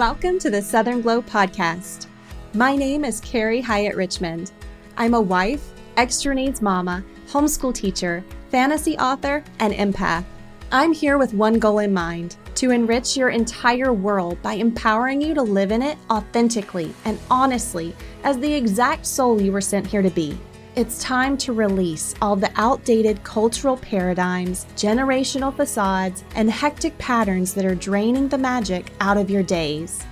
Welcome to the Southern Glow podcast. My name is Carrie Hyatt Richmond. I'm a wife, extra needs mama, homeschool teacher, fantasy author, and empath. I'm here with one goal in mind to enrich your entire world by empowering you to live in it authentically and honestly as the exact soul you were sent here to be. It's time to release all the outdated cultural paradigms, generational facades, and hectic patterns that are draining the magic out of your days.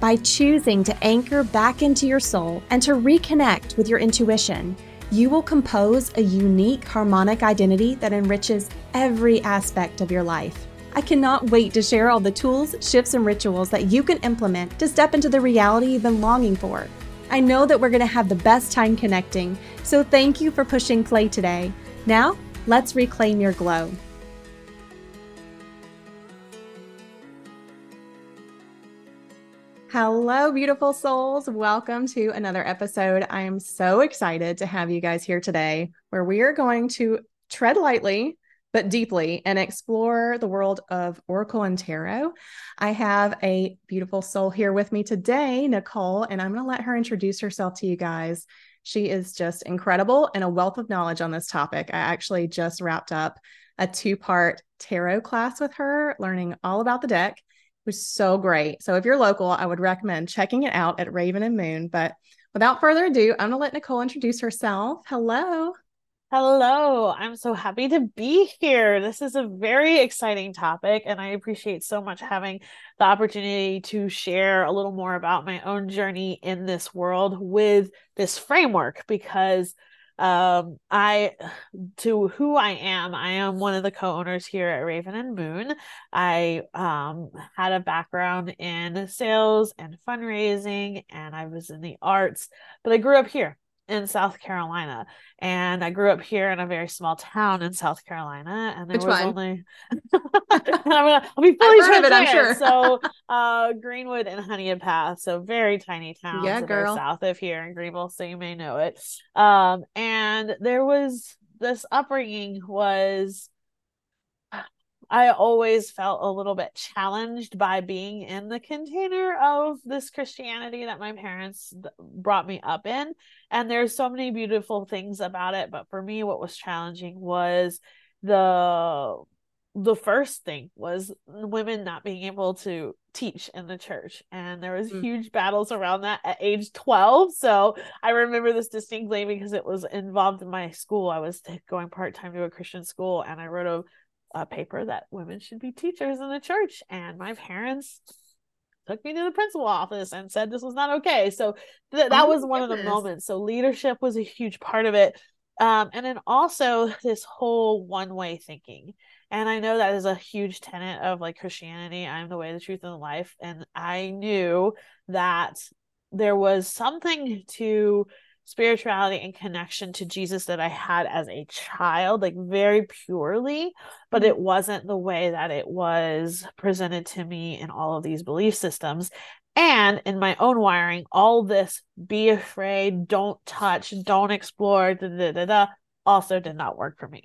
By choosing to anchor back into your soul and to reconnect with your intuition, you will compose a unique harmonic identity that enriches every aspect of your life. I cannot wait to share all the tools, shifts, and rituals that you can implement to step into the reality you've been longing for. I know that we're going to have the best time connecting, so thank you for pushing play today. Now, let's reclaim your glow. Hello, beautiful souls. Welcome to another episode. I am so excited to have you guys here today, where we are going to tread lightly but deeply and explore the world of Oracle and Tarot. I have a beautiful soul here with me today, Nichole, and I'm going to let her introduce herself to you guys. She is just incredible and a wealth of knowledge on this topic. I actually just wrapped up a two part tarot class with her, learning all about the deck. It was so great. So if you're local, I would recommend checking it out at Raven and Moon. But without further ado, I'm going to let Nichole introduce herself. Hello. Hello, I'm so happy to be here. This is a very exciting topic, and I appreciate so much having the opportunity to share a little more about my own journey in this world with this framework because um i to who i am i am one of the co-owners here at raven and moon i um had a background in sales and fundraising and i was in the arts but i grew up here in South Carolina, and I grew up here in a very small town in South Carolina. And there Which was one? only I'm gonna I'll be fully transparent. It, I'm sure. so uh, Greenwood and Huntington Path, so very tiny towns yeah, girl. south of here in Greenville, so you may know it. Um, and there was this upbringing was I always felt a little bit challenged by being in the container of this Christianity that my parents brought me up in. And there's so many beautiful things about it. But for me, what was challenging was the the first thing was women not being able to teach in the church and there was mm. huge battles around that at age 12 so i remember this distinctly because it was involved in my school i was going part-time to a christian school and i wrote a a paper that women should be teachers in the church. And my parents took me to the principal office and said this was not okay. So th- that oh, was one goodness. of the moments. So leadership was a huge part of it. Um, and then also this whole one way thinking. And I know that is a huge tenet of like Christianity. I'm the way, the truth, and the life. And I knew that there was something to spirituality and connection to Jesus that I had as a child, like very purely, but it mm-hmm. wasn't the way that it was presented to me in all of these belief systems. And in my own wiring, all this be afraid, don't touch, don't explore, da, da, da, da, also did not work for me.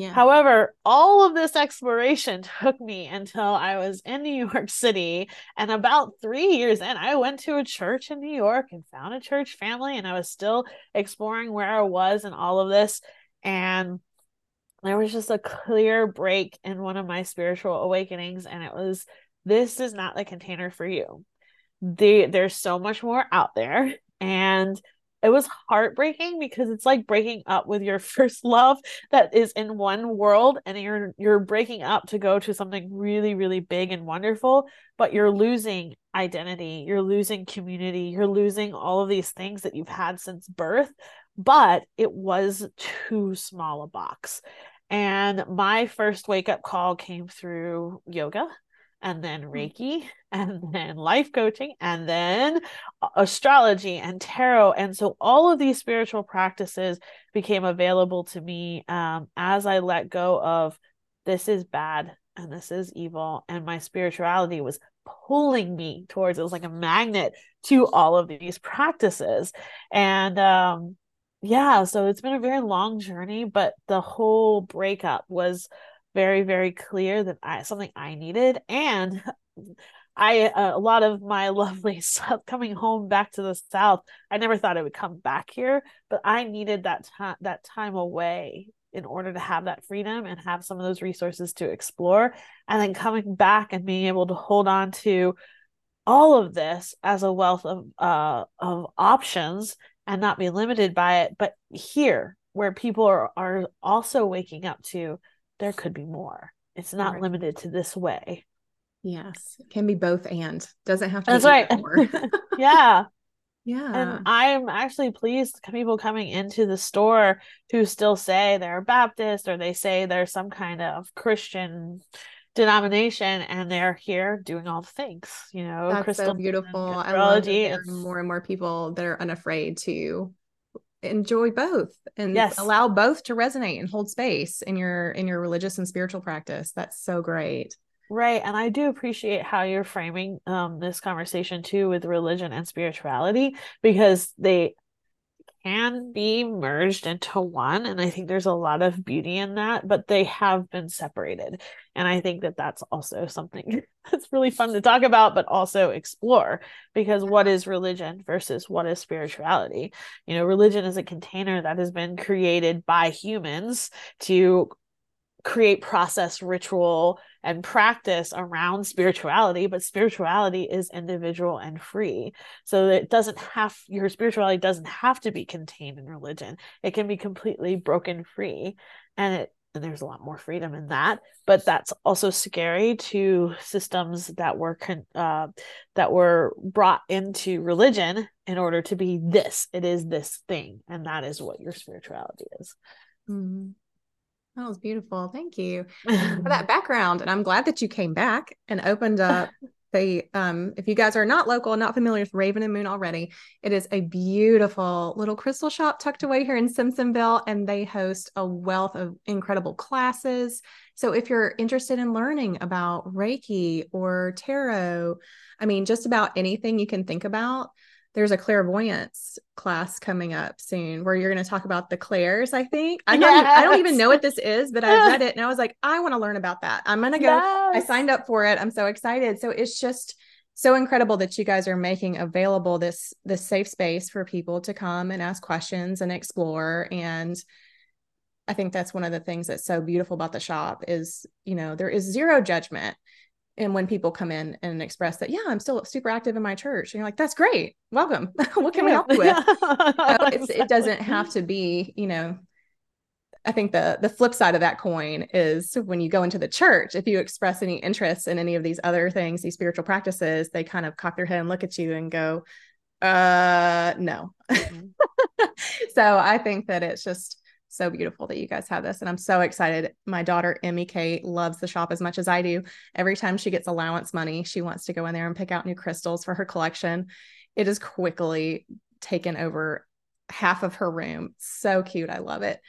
Yeah. However, all of this exploration took me until I was in New York City. And about three years in, I went to a church in New York and found a church family. And I was still exploring where I was and all of this. And there was just a clear break in one of my spiritual awakenings. And it was this is not the container for you. The, there's so much more out there. And it was heartbreaking because it's like breaking up with your first love that is in one world and you're you're breaking up to go to something really really big and wonderful but you're losing identity you're losing community you're losing all of these things that you've had since birth but it was too small a box. And my first wake up call came through yoga and then hmm. Reiki, and then life coaching, and then astrology and tarot. And so all of these spiritual practices became available to me um, as I let go of this is bad and this is evil. And my spirituality was pulling me towards it was like a magnet to all of these practices. And um, yeah, so it's been a very long journey, but the whole breakup was very very clear that I something I needed and I uh, a lot of my lovely stuff coming home back to the South. I never thought it would come back here, but I needed that time that time away in order to have that freedom and have some of those resources to explore, and then coming back and being able to hold on to all of this as a wealth of uh of options and not be limited by it. But here, where people are are also waking up to, there could be more. It's not right. limited to this way. Yes, it can be both and doesn't have to. That's right. yeah. Yeah. And I'm actually pleased people coming into the store who still say they're Baptist or they say they're some kind of Christian denomination and they're here doing all the things, you know, That's so beautiful. I love that there are more and more people that are unafraid to enjoy both and yes. allow both to resonate and hold space in your in your religious and spiritual practice. That's so great. Right. And I do appreciate how you're framing um, this conversation too with religion and spirituality because they can be merged into one. And I think there's a lot of beauty in that, but they have been separated. And I think that that's also something that's really fun to talk about, but also explore because what is religion versus what is spirituality? You know, religion is a container that has been created by humans to create process, ritual, and practice around spirituality, but spirituality is individual and free. So it doesn't have your spirituality doesn't have to be contained in religion. It can be completely broken free. And it and there's a lot more freedom in that but that's also scary to systems that were con- uh, that were brought into religion in order to be this it is this thing and that is what your spirituality is mm-hmm. That was beautiful. Thank you for that background. And I'm glad that you came back and opened up the um if you guys are not local, not familiar with Raven and Moon already, it is a beautiful little crystal shop tucked away here in Simpsonville and they host a wealth of incredible classes. So if you're interested in learning about Reiki or tarot, I mean just about anything you can think about, there's a clairvoyance class coming up soon where you're going to talk about the clairs i think. I yes. i don't even know what this is but i read it and i was like i want to learn about that. I'm going to go yes. i signed up for it. I'm so excited. So it's just so incredible that you guys are making available this this safe space for people to come and ask questions and explore. And i think that's one of the things that's so beautiful about the shop is you know there is zero judgment and when people come in and express that yeah i'm still super active in my church and you're like that's great. Welcome. What can we help you with? Exactly. it doesn't have to be you know i think the the flip side of that coin is when you go into the church if you express any interest in any of these other things these spiritual practices they kind of cock their head and look at you and go uh no. Mm-hmm. so i think that it's just so beautiful that you guys have this. And I'm so excited. My daughter, Emmy Kate, loves the shop as much as I do. Every time she gets allowance money, she wants to go in there and pick out new crystals for her collection. It has quickly taken over half of her room. So cute. I love it.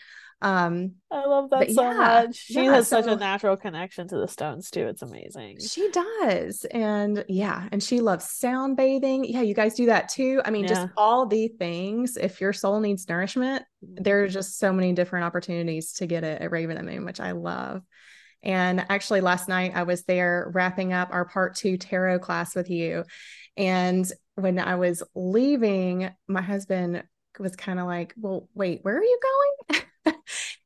Um, I love that so yeah, much. She yeah, has so, such a natural connection to the stones too. It's amazing. She does. And yeah, and she loves sound bathing. Yeah, you guys do that too. I mean, yeah. just all the things. If your soul needs nourishment, there are just so many different opportunities to get it at Raven and Moon, which I love. And actually, last night I was there wrapping up our part two tarot class with you. And when I was leaving, my husband was kind of like, Well, wait, where are you going? and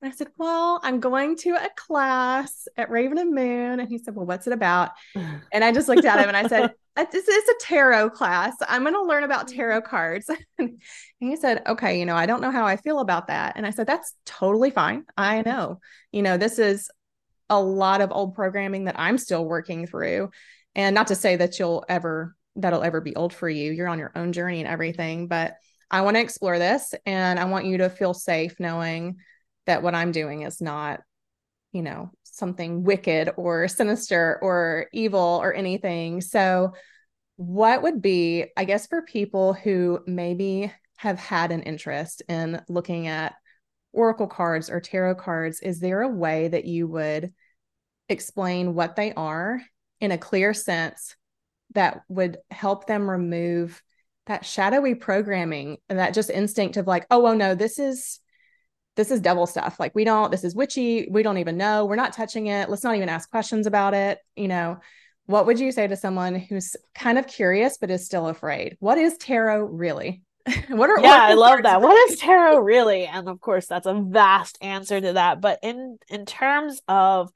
I said, Well, I'm going to a class at Raven and Moon. And he said, Well, what's it about? And I just looked at him and I said, This is a tarot class. I'm going to learn about mm-hmm. tarot cards. and he said, Okay, you know, I don't know how I feel about that. And I said, That's totally fine. I mm-hmm. know, you know, this is a lot of old programming that I'm still working through. And not to say that you'll ever, that'll ever be old for you. You're on your own journey and everything. But I want to explore this and I want you to feel safe knowing that what I'm doing is not, you know, something wicked or sinister or evil or anything. So, what would be, I guess, for people who maybe have had an interest in looking at oracle cards or tarot cards, is there a way that you would explain what they are in a clear sense that would help them remove that shadowy programming and that just instinct of like oh well no this is this is devil stuff like we don't this is witchy we don't even know we're not touching it let's not even ask questions about it you know what would you say to someone who's kind of curious but is still afraid? What is tarot really? what are yeah, what I love that. What is tarot really? And of course, that's a vast answer to that. But in in terms of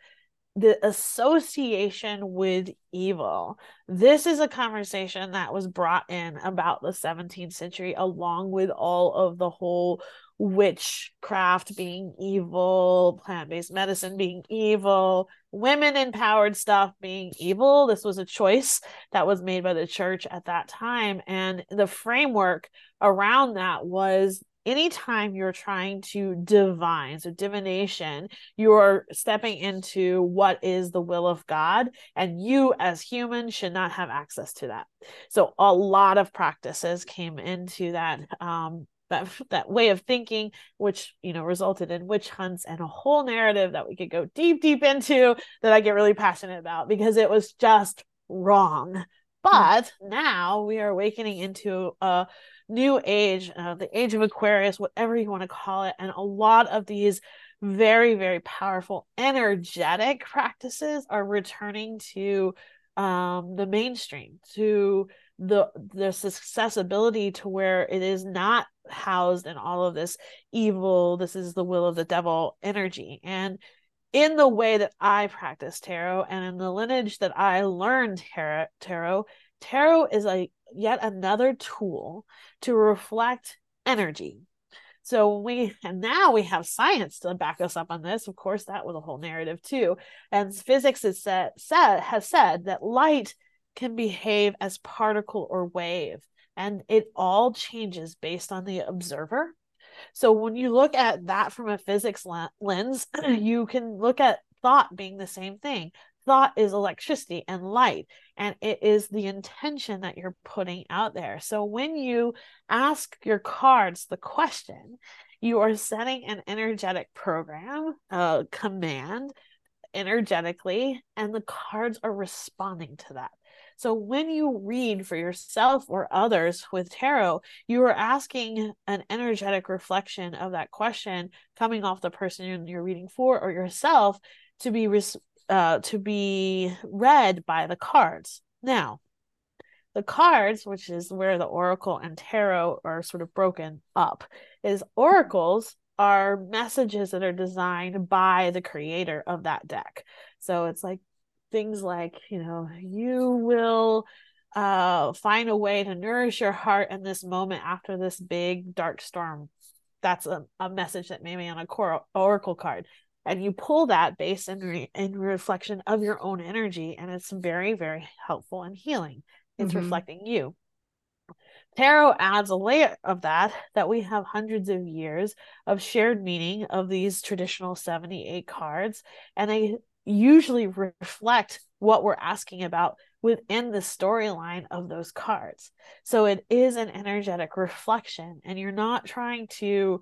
the association with evil, this is a conversation that was brought in about the 17th century, along with all of the whole witchcraft being evil, plant based medicine being evil, women empowered stuff being evil. This was a choice that was made by the church at that time. And the framework around that was anytime you're trying to divine, so divination, you're stepping into what is the will of God, and you as human should not have access to that. So a lot of practices came into that um, that that way of thinking which you know resulted in witch hunts and a whole narrative that we could go deep deep into that i get really passionate about because it was just wrong hmm. but mm-hmm. now we are awakening into a new age uh, the age of aquarius whatever you want to call it and a lot of these very very powerful energetic practices are returning to um, the mainstream to the this accessibility to where it is not housed in all of this evil this is the will of the devil energy. And in the way that i practice tarot and in the lineage that i learned tarot tarot tarot is a yet another tool to reflect energy so we and now we have science to back us up on this. Of course, that was a whole narrative too. And physics has said, said has said that light can behave as particle or wave, and it all changes based on the observer. So when you look at that from a physics lens, you can look at thought being the same thing. Thought is electricity and light, and it is the intention that you're putting out there. So when you ask your cards the question, you are setting an energetic program, a command energetically, and the cards are responding to that. So when you read for yourself or others with tarot, you are asking an energetic reflection of that question coming off the person you're reading for or yourself to be res- uh, to be read by the cards. Now, the cards, which is where the oracle and tarot are sort of broken up, is oracles are messages that are designed by the creator of that deck. So it's like things like you know you will uh find a way to nourish your heart in this moment after this big dark storm that's a, a message that may be on a oracle card and you pull that based in, re- in reflection of your own energy and it's very very helpful and healing it's mm-hmm. reflecting you tarot adds a layer of that that we have hundreds of years of shared meaning of these traditional 78 cards and they usually reflect what we're asking about within the storyline of those cards. So it is an energetic reflection, and you're not trying to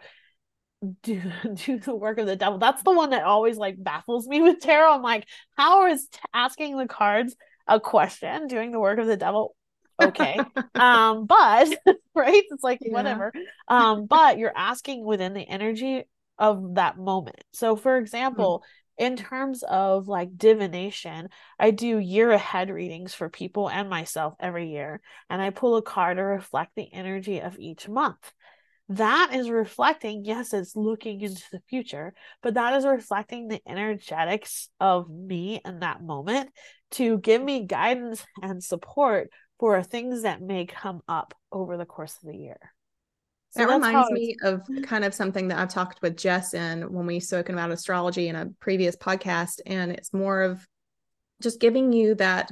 do do the work of the devil. That's the one that always like baffles me with tarot. I'm like, how is t- asking the cards a question doing the work of the devil? Okay. um, but right, it's like yeah. whatever. Um, but you're asking within the energy of that moment. So for example, mm-hmm in terms of like divination, I do year ahead readings for people and myself every year, and I pull a card to reflect the energy of each month. That is reflecting, yes, it's looking into the future, but that is reflecting the energetics of me in that moment to give me guidance and support for things that may come up over the course of the year. So that reminds me of kind of something that I've talked with Jess in when we've spoken about astrology in a previous podcast. And it's more of just giving you that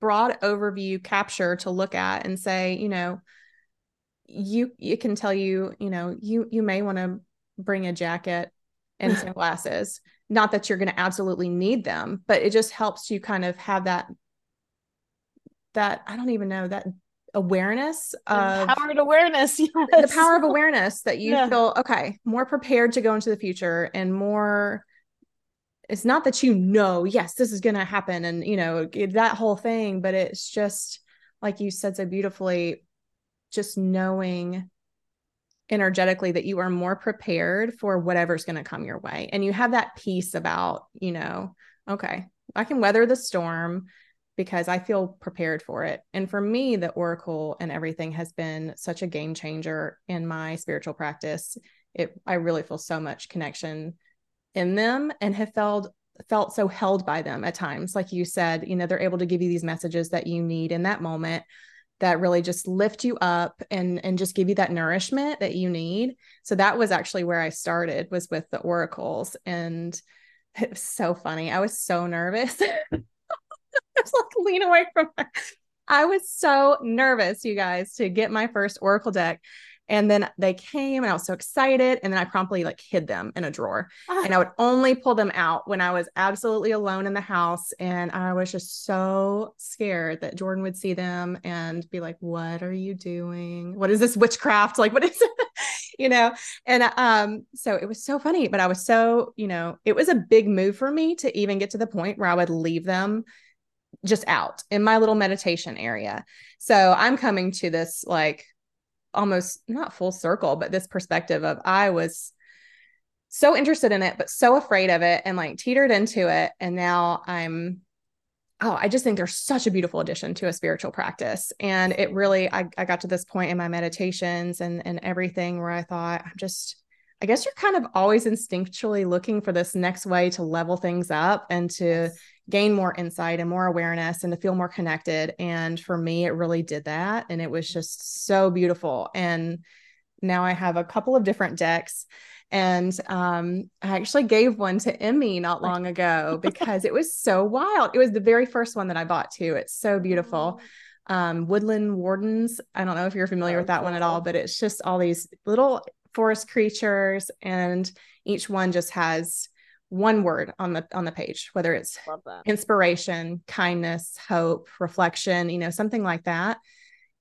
broad overview capture to look at and say, you know, you you can tell you, you know, you you may want to bring a jacket and sunglasses. Not that you're going to absolutely need them, but it just helps you kind of have that that I don't even know that awareness of empowered awareness yes. the power of awareness that you yeah. feel okay more prepared to go into the future and more it's not that you know yes this is going to happen and you know that whole thing but it's just like you said so beautifully just knowing energetically that you are more prepared for whatever's going to come your way and you have that peace about you know okay i can weather the storm because I feel prepared for it. And for me, the oracle and everything has been such a game changer in my spiritual practice. It I really feel so much connection in them and have felt felt so held by them at times. Like you said, you know, they're able to give you these messages that you need in that moment that really just lift you up and and just give you that nourishment that you need. So that was actually where I started was with the oracles and it was so funny. I was so nervous. I was like lean away from. I was so nervous, you guys, to get my first Oracle deck. And then they came and I was so excited. And then I promptly like hid them in a drawer. Ah. And I would only pull them out when I was absolutely alone in the house. And I was just so scared that Jordan would see them and be like, What are you doing? What is this witchcraft? Like, what is it? you know? And um, so it was so funny, but I was so, you know, it was a big move for me to even get to the point where I would leave them just out in my little meditation area. So I'm coming to this like almost not full circle, but this perspective of I was so interested in it, but so afraid of it and like teetered into it. And now I'm, oh, I just think there's such a beautiful addition to a spiritual practice. And it really, I, I got to this point in my meditations and, and everything where I thought, I'm just, I guess you're kind of always instinctually looking for this next way to level things up and to gain more insight and more awareness and to feel more connected. And for me, it really did that. And it was just so beautiful. And now I have a couple of different decks. And um, I actually gave one to Emmy not long ago because it was so wild. It was the very first one that I bought too. It's so beautiful. Um, Woodland Wardens. I don't know if you're familiar with that one at all, but it's just all these little forest creatures, and each one just has one word on the on the page whether it's inspiration kindness hope reflection you know something like that.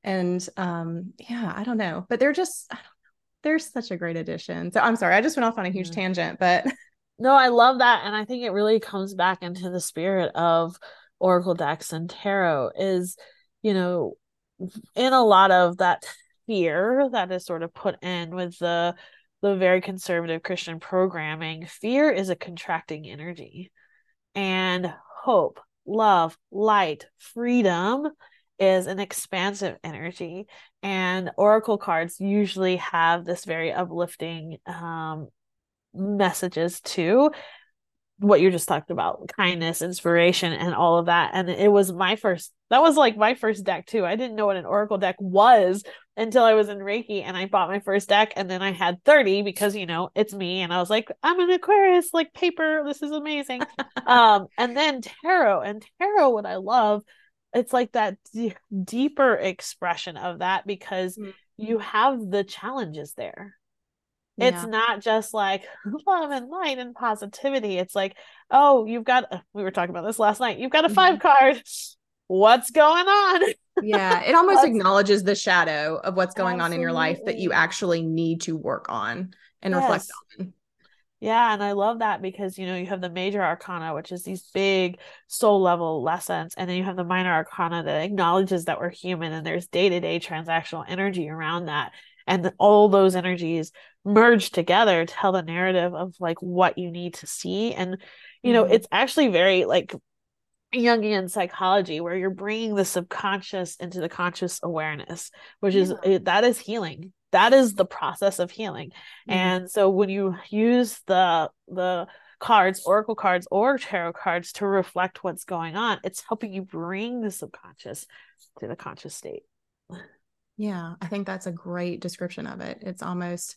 And um yeah i don't know but they're just they're such a great addition. So i'm sorry i just went off on a huge mm-hmm. tangent but no i love that and i think it really comes back into the spirit of oracle decks and tarot is you know in a lot of that fear that is sort of put in with the the very conservative Christian programming, fear is a contracting energy. And hope, love, light, freedom is an expansive energy. And oracle cards usually have this very uplifting um, messages too what you just talked about kindness inspiration and all of that and it was my first that was like my first deck too i didn't know what an oracle deck was until i was in reiki and i bought my first deck and then i had 30 because you know it's me and i was like i'm an aquarius like paper this is amazing um and then tarot and tarot what i love it's like that d- deeper expression of that because mm-hmm. you have the challenges there it's yeah. not just like love and light and positivity. It's like, oh, you've got, uh, we were talking about this last night. You've got a 5 mm-hmm. card. What's going on? yeah. It almost acknowledges the shadow of what's going Absolutely. on in your life that you actually need to work on and yes. reflect on. Yeah, and I love that because you know you have the major arcana, which is these big soul level lessons, and then you have the minor arcana that acknowledges that we're human and there's day to day transactional energy around that and all those energies merge together tell the narrative of like what you need to see and you know mm-hmm. it's actually very like Jungian psychology where you're bringing the subconscious into the conscious awareness which yeah. is that is healing that is the process of healing mm-hmm. and so when you use the the cards oracle cards or tarot cards to reflect what's going on it's helping you bring the subconscious to the conscious state yeah, I think that's a great description of it. It's almost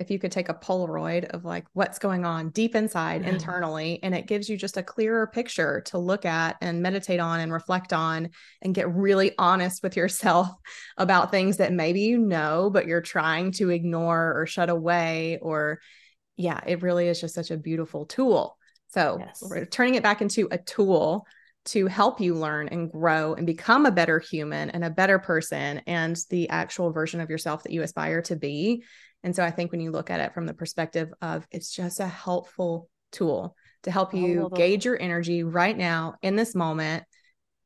if you could take a Polaroid of like what's going on deep inside mm-hmm. internally, and it gives you just a clearer picture to look at and meditate on and reflect on and get really honest with yourself about things that maybe you know, but you're trying to ignore or shut away. Or, yeah, it really is just such a beautiful tool. So, yes. we're turning it back into a tool to help you learn and grow and become a better human and a better person and the actual version of yourself that you aspire to be. And so I think when you look at it from the perspective of it's just a helpful tool to help you gauge your energy right now in this moment.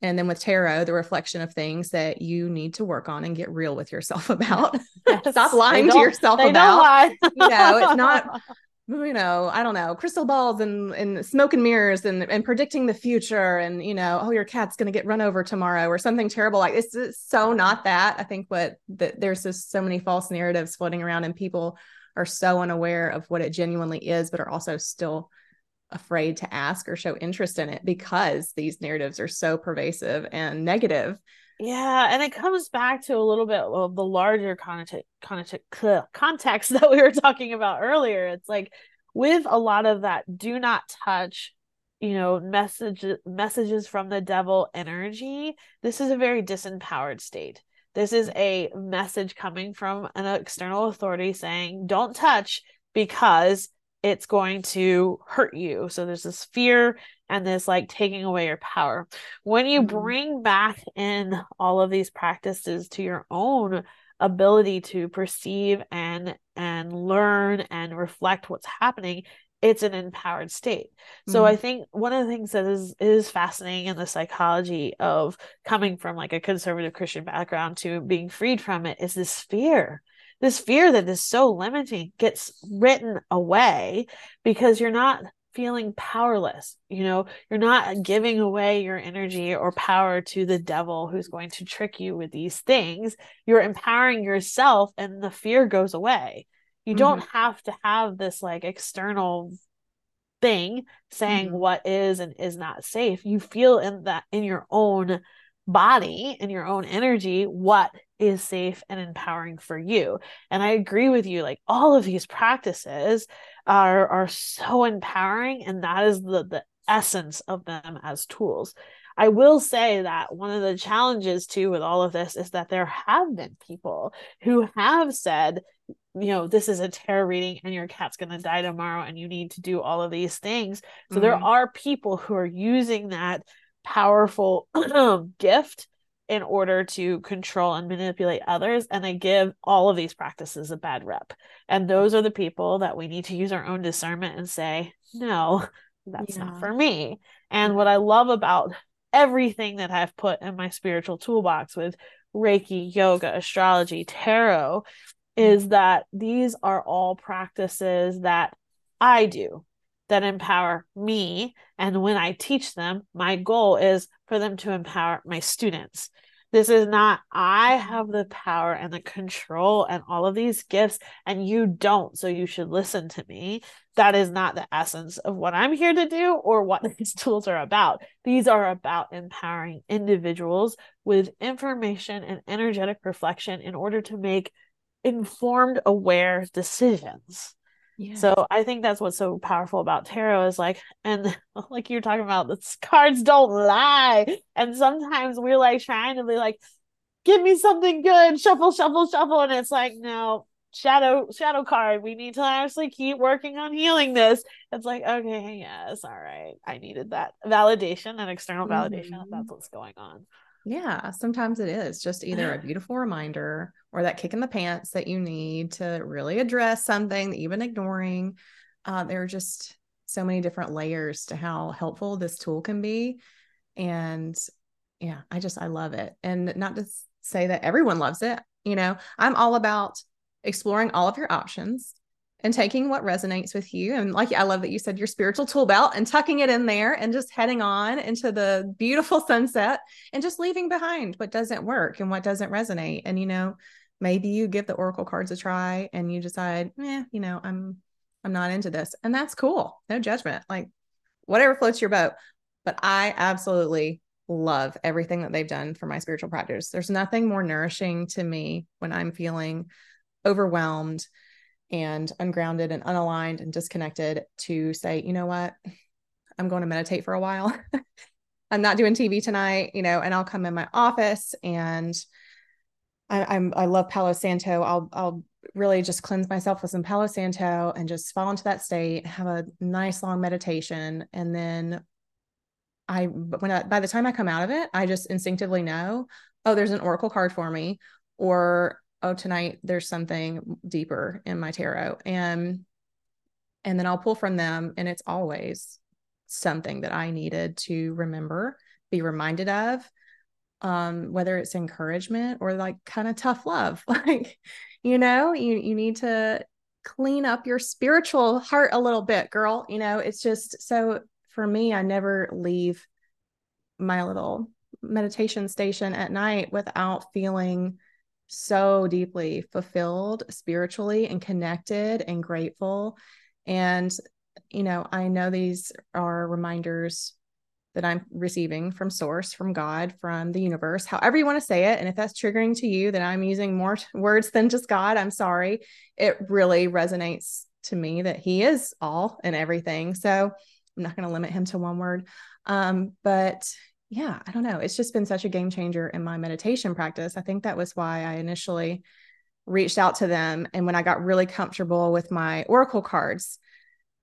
And then with tarot, the reflection of things that you need to work on and get real with yourself about. Yes. Stop lying to yourself about. you know, it's not you know, I don't know, crystal balls and, and smoke and mirrors and, and predicting the future and, you know, oh, your cat's going to get run over tomorrow or something terrible. Like it's, it's so not that. I think what that there's just so many false narratives floating around and people are so unaware of what it genuinely is, but are also still afraid to ask or show interest in it because these narratives are so pervasive and negative. Yeah, and it comes back to a little bit of the larger context, context that we were talking about earlier. It's like with a lot of that do not touch, you know, message messages from the devil energy, this is a very disempowered state. This is mm-hmm. a message coming from an external authority saying, don't touch because it's going to hurt you. So there's this fear and this like taking away your power. When you mm-hmm. bring back in all of these practices to your own ability to perceive and and learn and reflect what's happening, it's an empowered state. So mm-hmm. I think one of the things that is is fascinating in the psychology of coming from like a conservative Christian background to being freed from it is this fear this fear that is so limiting gets written away because you're not feeling powerless. You know, you're not giving away your energy or power to the devil who's going to trick you with these things. You're empowering yourself and the fear goes away. You mm-hmm. don't have to have this like external thing saying mm-hmm. what is and is not safe. You feel in that in your own body in your own energy what is safe and empowering for you and i agree with you like all of these practices are are so empowering and that is the the essence of them as tools i will say that one of the challenges too with all of this is that there have been people who have said you know this is a tarot reading and your cat's going to die tomorrow and you need to do all of these things so mm-hmm. there are people who are using that powerful gift in order to control and manipulate others and they give all of these practices a bad rep. And those are the people that we need to use our own discernment and say no that's yeah. not for me. And what i love about everything that i've put in my spiritual toolbox with reiki yoga astrology tarot mm. is that these are all practices that i do that empower me. And when I teach them, my goal is for them to empower my students. This is not, I have the power and the control and all of these gifts, and you don't. So you should listen to me. That is not the essence of what I'm here to do or what these tools are about. These are about empowering individuals with information and energetic reflection in order to make informed, aware decisions. So I think that's what's so powerful about tarot is like, and like you're talking about, the cards don't lie. And sometimes we're like trying to be like, give me something good, shuffle, shuffle, shuffle. And it's like, no, shadow, shadow card. We need to actually keep working on healing this. It's like, okay, yes, all right. I needed that validation and external validation. Mm-hmm. That's what's going on. Yeah, sometimes it is just either a beautiful reminder or that kick in the pants that you need to really address something that you've been ignoring. Uh, there are just so many different layers to how helpful this tool can be. And yeah, I just, I love it. And not to say that everyone loves it, you know, I'm all about exploring all of your options and taking what resonates with you. And like, I love that you said your spiritual tool belt and tucking it in there and just heading on into the beautiful sunset and just leaving behind what doesn't work and what doesn't resonate. And, you know, maybe you give the Oracle cards a try and you decide, yeah, you know, I'm, I'm not into this. And that's cool. No judgment. Like, whatever floats your boat. But I absolutely love everything that they've done for my spiritual practice. There's nothing more nourishing to me when I'm feeling overwhelmed and ungrounded and unaligned and disconnected to say, you know what, I'm going to meditate for a while. I'm not doing TV tonight, you know, and I'll come in my office and I, am I love Palo Santo. I'll I'll really just cleanse myself with some Palo Santo and just fall into that state, have a nice long meditation, and then I when I, by the time I come out of it, I just instinctively know, oh, there's an oracle card for me, or oh tonight there's something deeper in my tarot and and then I'll pull from them and it's always something that I needed to remember, be reminded of um whether it's encouragement or like kind of tough love like you know you you need to clean up your spiritual heart a little bit, girl. You know, it's just so for me, I never leave my little meditation station at night without feeling so deeply fulfilled spiritually and connected and grateful. And, you know, I know these are reminders that I'm receiving from source, from God, from the universe, however you want to say it. And if that's triggering to you that I'm using more t- words than just God, I'm sorry. It really resonates to me that He is all and everything. So I'm not going to limit Him to one word. Um, but yeah, I don't know. It's just been such a game changer in my meditation practice. I think that was why I initially reached out to them. And when I got really comfortable with my Oracle cards,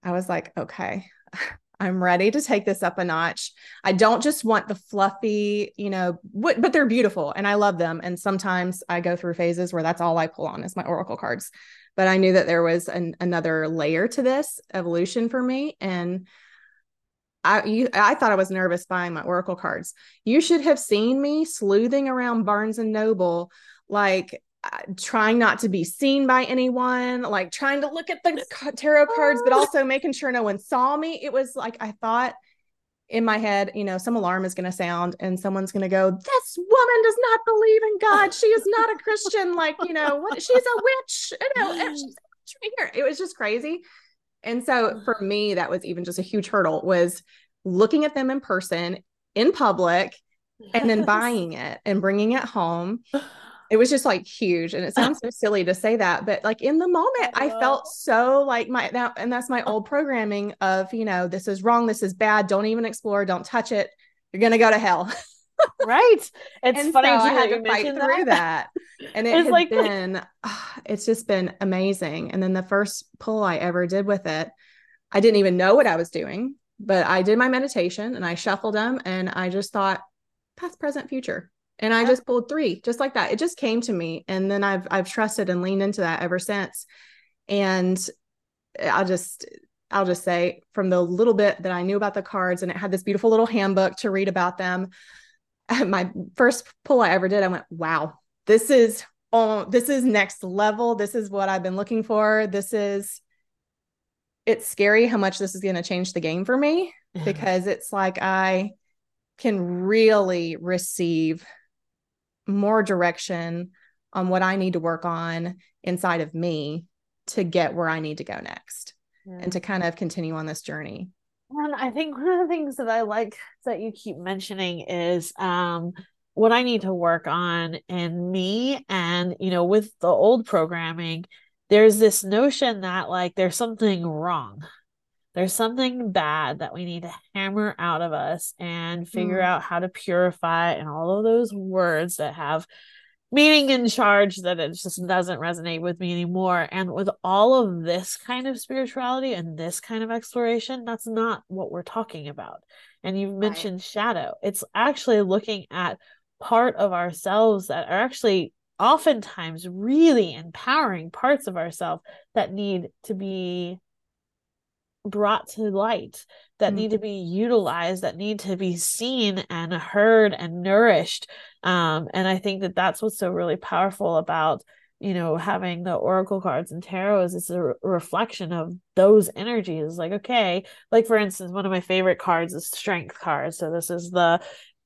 I was like, okay, I'm ready to take this up a notch. I don't just want the fluffy, you know, but, but they're beautiful and I love them. And sometimes I go through phases where that's all I pull on is my oracle cards. But I knew that there was an, another layer to this evolution for me. And I you, I thought I was nervous buying my oracle cards. You should have seen me sleuthing around Barnes and Noble like trying not to be seen by anyone, like trying to look at the tarot cards, but also making sure no one saw me. It was like I thought in my head, you know, some alarm is going to sound and someone's going to go, This woman does not believe in God. She is not a Christian. Like, you know, what? She's a witch. You know, she's right here. It was just crazy. And so mm-hmm. for me, that was even just a huge hurdle was looking at them in person in public and then buying it and bringing it home. It was just like huge. And it sounds so silly to say that but like in the moment i, I felt so like my that and that's my old programming of you know this is wrong this is bad don't even explore don't touch it you're gonna go to hell right it's and funny so I had to fight through that, and it it's like been ah, it's just been amazing and then the first pull i ever did with it i didn't even know what i was doing but i did my meditation and i shuffled them and i just thought past present future and I just pulled three just like that. It just came to me and then I've I've trusted and leaned into that ever since. And I'll just I'll just say from the little bit that I knew about the cards and it had this beautiful little handbook to read about them. My first pull I ever did, I went, "Wow. This is oh, this is next level. This is what I've been looking for. This is it's scary how much this is going to change the game for me because it's like I can really receive more direction on what I need to work on inside of me to get where I need to go next yeah. and to kind of continue on this journey. And I think one of the things that I like that you keep mentioning is um, what I need to work on in me. And, you know, with the old programming, there's this notion that like there's something wrong there's something bad that we need to hammer out of us and figure mm. out how to purify and all of those words that have meaning in charge that it just doesn't resonate with me anymore. And with all of this kind of spirituality and this kind of exploration that's not what we're talking about. And you've mentioned right. shadow. It's actually looking at part of ourselves that are actually oftentimes really empowering parts of ourselves that need to be brought to light that mm-hmm. need to be utilized that need to be seen and heard and nourished. Um, and i think that that's what's so really powerful about you know having the oracle cards and tarot is it's a re- reflection of those energies. Like okay like for instance one of my favorite cards is strength cards. So this is the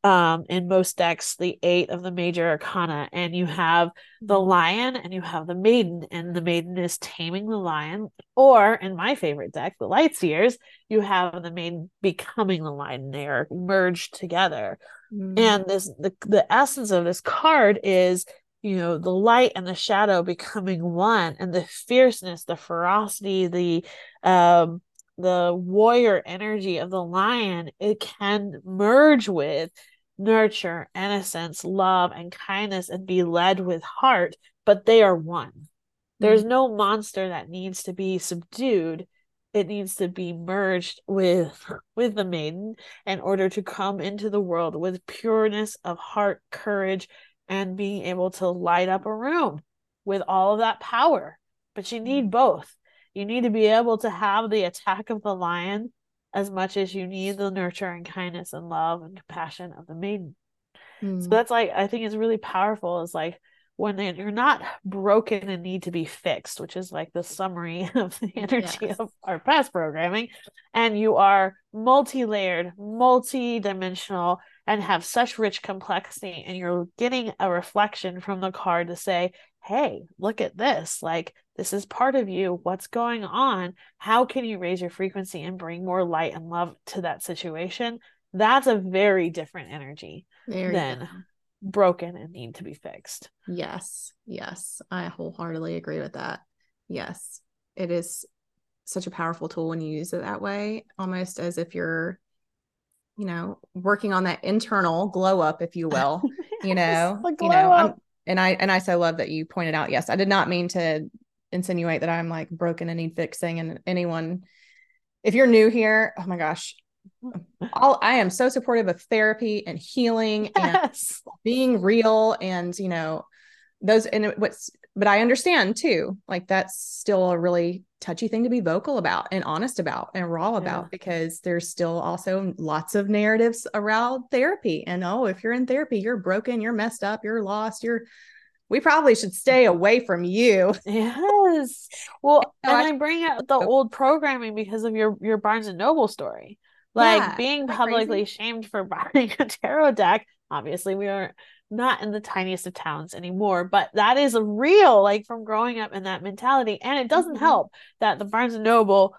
um, in most decks the eight of the major arcana, and you have the mm-hmm. lion and you have the maiden, and the maiden is taming the lion. Or in my favorite deck, the Light Seer's, you have the maiden becoming the lion. They are merged together. Mm. And this the, the essence of this card is you know the light and the shadow becoming one and the fierceness the ferocity the um the warrior energy of the lion it can merge with nurture, innocence, love, and kindness and be led with heart, but they are one. Mm-hmm. There's no monster that needs to be subdued. It needs to be merged with with the maiden in order to come into the world with pureness of heart, courage, and being able to light up a room with all of that power. But you need mm-hmm. both. You need to be able to have the attack of the lion as much as you need the nurture and kindness and love and compassion of the maiden. Mm. So that's like I think it's really powerful. Is like when you're not broken and need to be fixed, which is like the summary of the energy yes. of our past programming, and you are multi layered, multi dimensional, and have such rich complexity, and you're getting a reflection from the card to say, hey, look at this. Like, this is part of you. What's going on? How can you raise your frequency and bring more light and love to that situation? That's a very different energy very than good. broken and need to be fixed. Yes. Yes. I wholeheartedly agree with that. Yes. It is such a powerful tool when you use it that way, almost as if you're, you know, working on that internal glow up, if you will. yes, you know, you know, and I and I so love that you pointed out. Yes, I did not mean to insinuate that I'm like broken and need fixing. And anyone, if you're new here, oh my gosh, all I am so supportive of therapy and healing yes. and being real and you know those and what's but I understand too like that's still a really touchy thing to be vocal about and honest about and raw about yeah. because there's still also lots of narratives around therapy and oh if you're in therapy you're broken you're messed up you're lost you're we probably should stay away from you. Yes. Well, and I, I bring out the old programming because of your your Barnes and Noble story. Like yeah, being publicly crazy? shamed for buying a tarot deck. Obviously, we are not in the tiniest of towns anymore, but that is real, like from growing up in that mentality. And it doesn't mm-hmm. help that the Barnes and Noble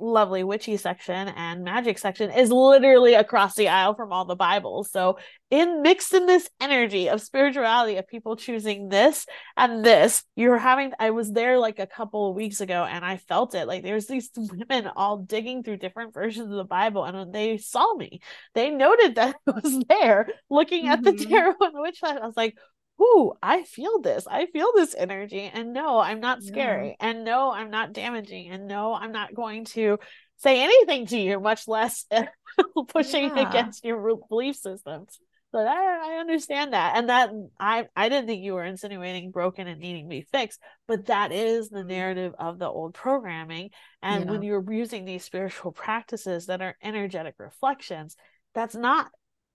lovely witchy section and magic section is literally across the aisle from all the Bibles. So in mixed in this energy of spirituality of people choosing this and this, you're having I was there like a couple of weeks ago and I felt it. Like there's these women all digging through different versions of the Bible and when they saw me, they noted that I was there looking at mm-hmm. the tarot and the witch I was like, ooh, I feel this. I feel this energy. And no, I'm not scary. Yeah. And no, I'm not damaging. And no, I'm not going to say anything to you, much less pushing yeah. against your belief systems. But I, I understand that. And that I I didn't think you were insinuating broken and needing to be fixed, but that is the narrative of the old programming. And yeah. when you're using these spiritual practices that are energetic reflections, that's not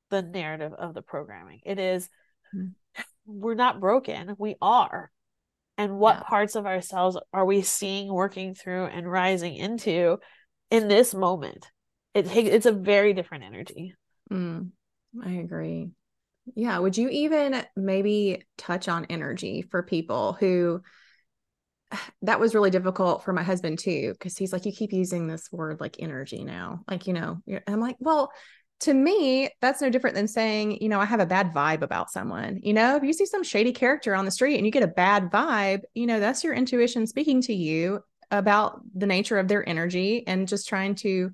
the narrative of the programming. It is, mm-hmm we're not broken. We are. And what yeah. parts of ourselves are we seeing working through and rising into in this moment? It it's a very different energy. Mm, i agree. Yeah would you even maybe touch on energy for people who that was really difficult for my husband too because he's like you keep using this word like energy now. Like you know i'm like well to me, that's no different than saying, you know, I have a bad vibe about someone. You know, if you see some shady character on the street and you get a bad vibe, you know, that's your intuition speaking to you about the nature of their energy and just trying to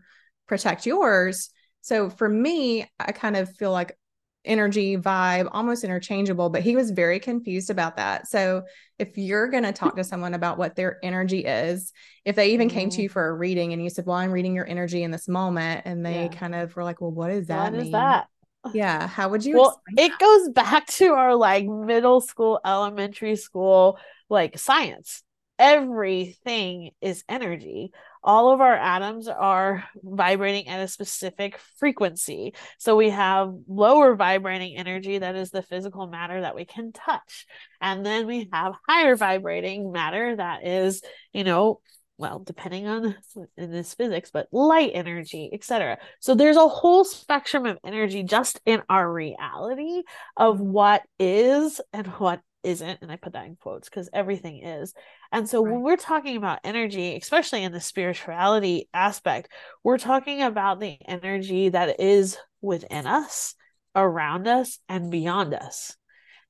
protect yours. So for me, I kind of feel like energy vibe almost interchangeable but he was very confused about that so if you're going to talk to someone about what their energy is if they even mm-hmm. came to mm-hmm. you for a reading and you said well i'm reading your energy in this moment and they yeah. kind of were like well what does that what mean is that yeah how would you well it goes back to our like middle school elementary school like science everything is energy all of our atoms are vibrating at a specific frequency. So we have lower vibrating energy, that is the physical matter that we can touch. And then we have higher vibrating matter, that is, you know, well, depending on in this physics, but light energy, etc. So there's a whole spectrum of energy just in our reality of mm-hmm. what is and what isn't and i put that in quotes because everything is and so right. when we're talking about energy especially in the spirituality aspect we're talking about the energy that is within us around us and beyond us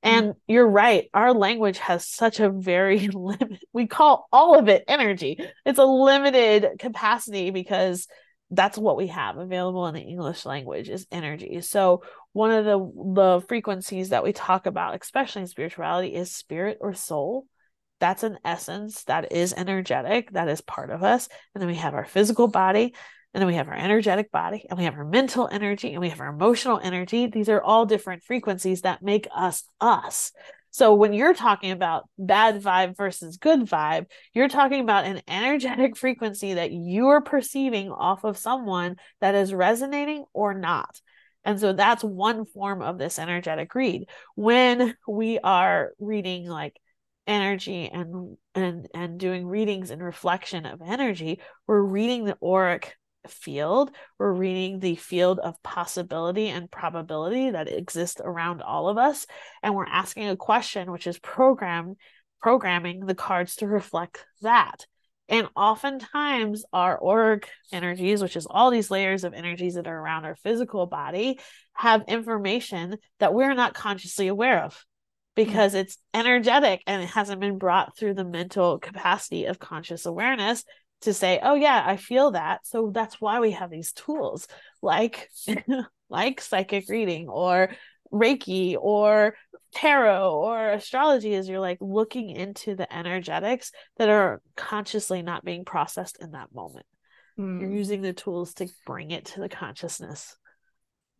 mm-hmm. and mm-hmm. you're right our language has such a very limit we call all of it energy it's a limited capacity because that's what we have available in the English language is energy. So one of the the frequencies that we talk about, especially in spirituality, is spirit or soul. That's an essence that is energetic, that is part of us. And then we have our physical body, and then we have our energetic body, and we have our mental energy, and we have our emotional energy. These are all different frequencies that make us us. So when you're talking about bad vibe versus good vibe, you're talking about an energetic frequency that you are perceiving off of someone that is resonating or not. And so that's one form of this energetic read. When we are reading like energy and and and doing readings and reflection of energy, we're reading the auric field. We're reading the field of possibility and probability that exists around all of us. And we're asking a question which is programmed programming the cards to reflect that. And oftentimes, our auric energies, which is all these layers of energies that are around our physical body, have information that we're not consciously aware of hmm. because it's energetic and it hasn't been brought through the mental capacity of conscious awareness to say, oh, yeah, I feel that. So that's why we have these tools like, like psychic reading or Reiki or tarot or astrology is you're like looking into the energetics that are consciously not being processed in that moment. Mm. You're using the tools to bring it to the consciousness.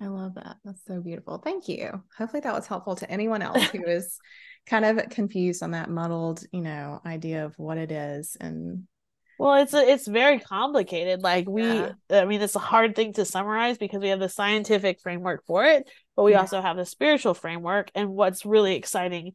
I love that. That's so beautiful. Thank you. Hopefully that was helpful to anyone else who is kind of confused on that muddled, you know, idea of what it is and well, it's a, it's very complicated. Like we, yeah. I mean, it's a hard thing to summarize because we have the scientific framework for it, but we yeah. also have the spiritual framework. And what's really exciting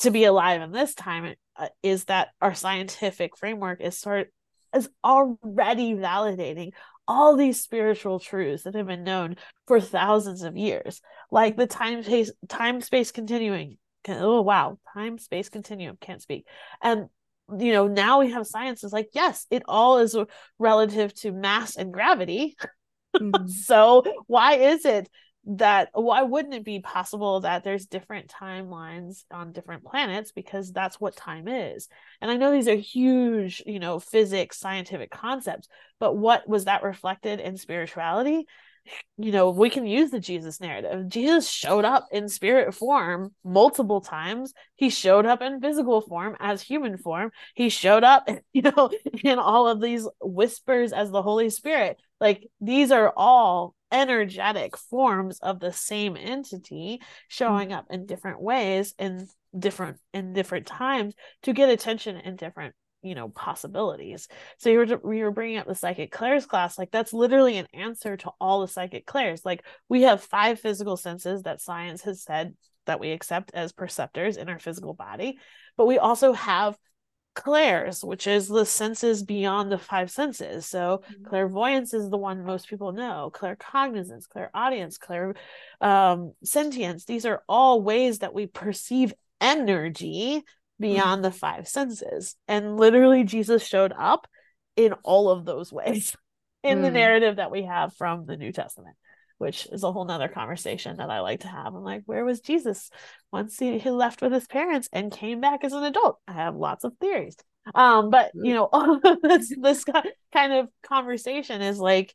to be alive in this time uh, is that our scientific framework is sort is already validating all these spiritual truths that have been known for thousands of years, like the time space time space continuing. Oh wow, time space continuum can't speak, and you know now we have science is like yes it all is relative to mass and gravity. Mm-hmm. so why is it that why wouldn't it be possible that there's different timelines on different planets? Because that's what time is. And i know these are huge you know physics scientific concepts but what was that reflected in spirituality you know, we can use the Jesus narrative. Jesus showed up in spirit form multiple times. He showed up in physical form as human form. He showed up, you know, in all of these whispers as the Holy Spirit. Like these are all energetic forms of the same entity showing up in different ways in different in different times to get attention in different you know possibilities. So you were we were bringing up the psychic clairs class like that's literally an answer to all the psychic clairs like we have five physical senses that science has said that we accept as perceptors in our physical body but we also have clairs which is the senses beyond the five senses. So mm-hmm. clairvoyance is the one most people know claircognizance clairaudience clair um, sentience. These are all ways that we perceive energy beyond the five senses. And literally, Jesus showed up in all of those ways in mm. the narrative that we have from the New Testament, which is a whole nother conversation that I like to have. I'm like, where was Jesus once he, he left with his parents and came back as an adult? I have lots of theories. Um, but you know, all of this this kind of conversation is like,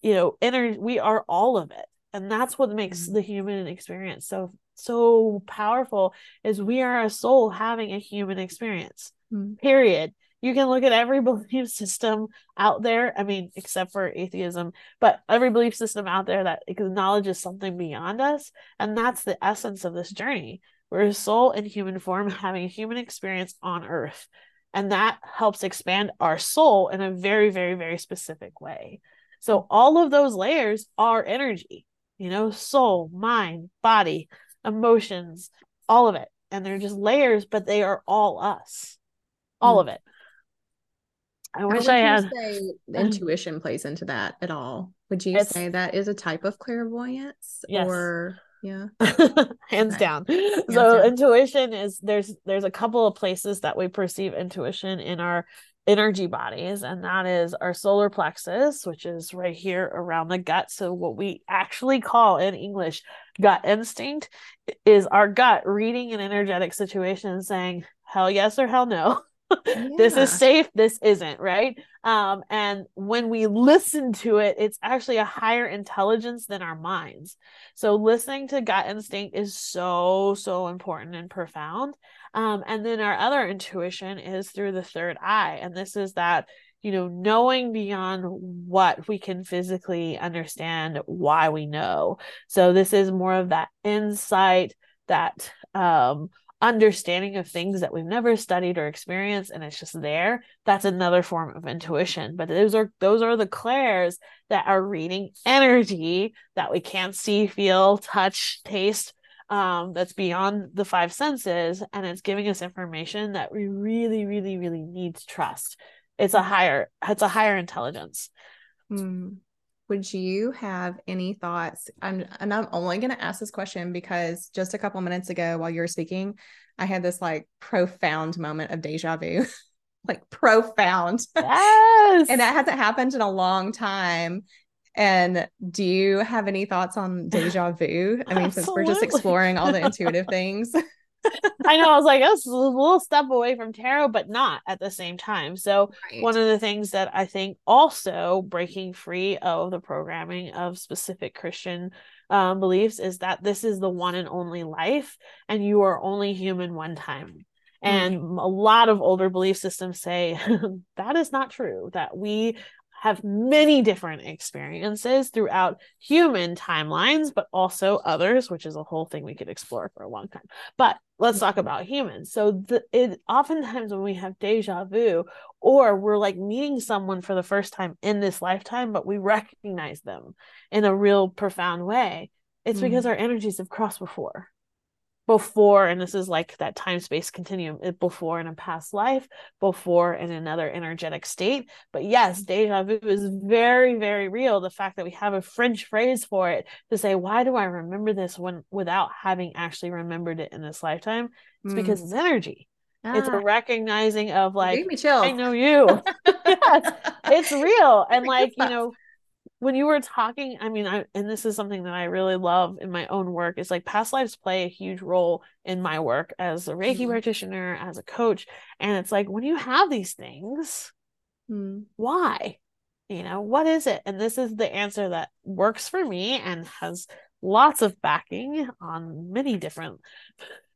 you know, inner we are all of it. And that's what makes mm. the human experience so so powerful is we are a soul having a human experience. Mm. Period. You can look at every belief system out there. I mean, except for atheism, but every belief system out there that acknowledges something beyond us. And that's the essence of this journey. We're a soul in human form having a human experience on earth. And that helps expand our soul in a very, very, very specific way. So all of those layers are energy, you know, soul, mind, body, emotions, all of it. And they're just layers, but they are all us. All mm. of it. I wish I had intuition plays into that at all. Would you say that is a type of clairvoyance? Yes. Or yeah. Hands okay. down. Hands so down. intuition is there's there's a couple of places that we perceive intuition in our energy bodies, and that is our solar plexus, which is right here around the gut. So, what we actually call in English gut instinct is our gut reading an energetic situation and saying, hell yes or hell no. Yeah. this is safe this isn't right um and when we listen to it it's actually a higher intelligence than our minds so listening to gut instinct is so so important and profound um, and then our other intuition is through the third eye. And this is that, you know, knowing beyond what we can physically understand why we know. So this is more of that insight, that um, understanding of things that we've never studied or experienced and it's just there that's another form of intuition but those are those are the clairs that are reading energy that we can't see feel touch taste um, that's beyond the five senses and it's giving us information that we really really really need to trust it's a higher it's a higher intelligence mm would you have any thoughts? I'm, and I'm only going to ask this question because just a couple minutes ago, while you were speaking, I had this like profound moment of deja vu, like profound. Yes. and that hasn't happened in a long time. And do you have any thoughts on deja vu? I mean, since we're just exploring all the intuitive things. I know. I was like, that's a little step away from tarot, but not at the same time. So, right. one of the things that I think also breaking free of the programming of specific Christian um, beliefs is that this is the one and only life, and you are only human one time. And mm-hmm. a lot of older belief systems say that is not true, that we have many different experiences throughout human timelines, but also others, which is a whole thing we could explore for a long time. But let's talk about humans. So the, it oftentimes when we have deja vu, or we're like meeting someone for the first time in this lifetime, but we recognize them in a real profound way, it's mm. because our energies have crossed before before and this is like that time space continuum before in a past life before in another energetic state but yes deja vu is very very real the fact that we have a french phrase for it to say why do i remember this when without having actually remembered it in this lifetime it's mm. because it's energy ah. it's a ah. recognizing of like i know you yes it's real and like you know when you were talking, I mean, I and this is something that I really love in my own work is like past lives play a huge role in my work as a Reiki mm-hmm. practitioner, as a coach. And it's like when you have these things, mm. why? You know, what is it? And this is the answer that works for me and has lots of backing on many different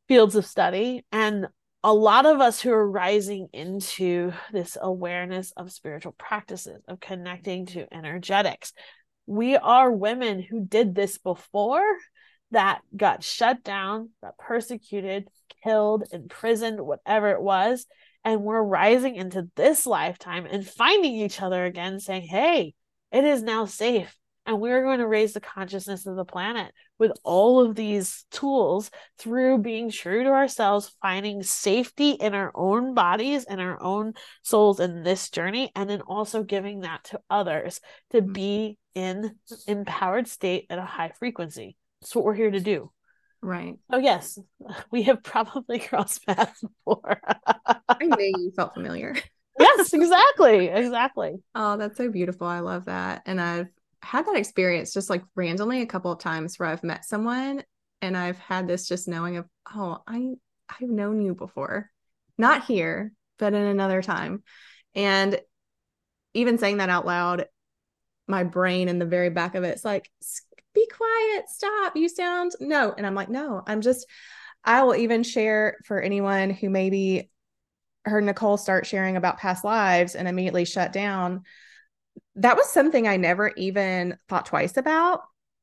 fields of study. And a lot of us who are rising into this awareness of spiritual practices, of connecting to energetics, we are women who did this before that got shut down, got persecuted, killed, imprisoned, whatever it was. And we're rising into this lifetime and finding each other again, saying, hey, it is now safe and we're going to raise the consciousness of the planet with all of these tools through being true to ourselves, finding safety in our own bodies and our own souls in this journey, and then also giving that to others to mm-hmm. be in empowered state at a high frequency. That's what we're here to do. Right. Oh yes, we have probably crossed paths before. I knew you felt familiar. yes, exactly. Exactly. Oh, that's so beautiful. I love that. And I've had that experience just like randomly a couple of times where I've met someone and I've had this just knowing of, oh, I I've known you before. Not here, but in another time. And even saying that out loud, my brain in the very back of it's like, be quiet, stop, you sound no. And I'm like, no, I'm just, I will even share for anyone who maybe heard Nichole start sharing about past lives and immediately shut down that was something I never even thought twice about,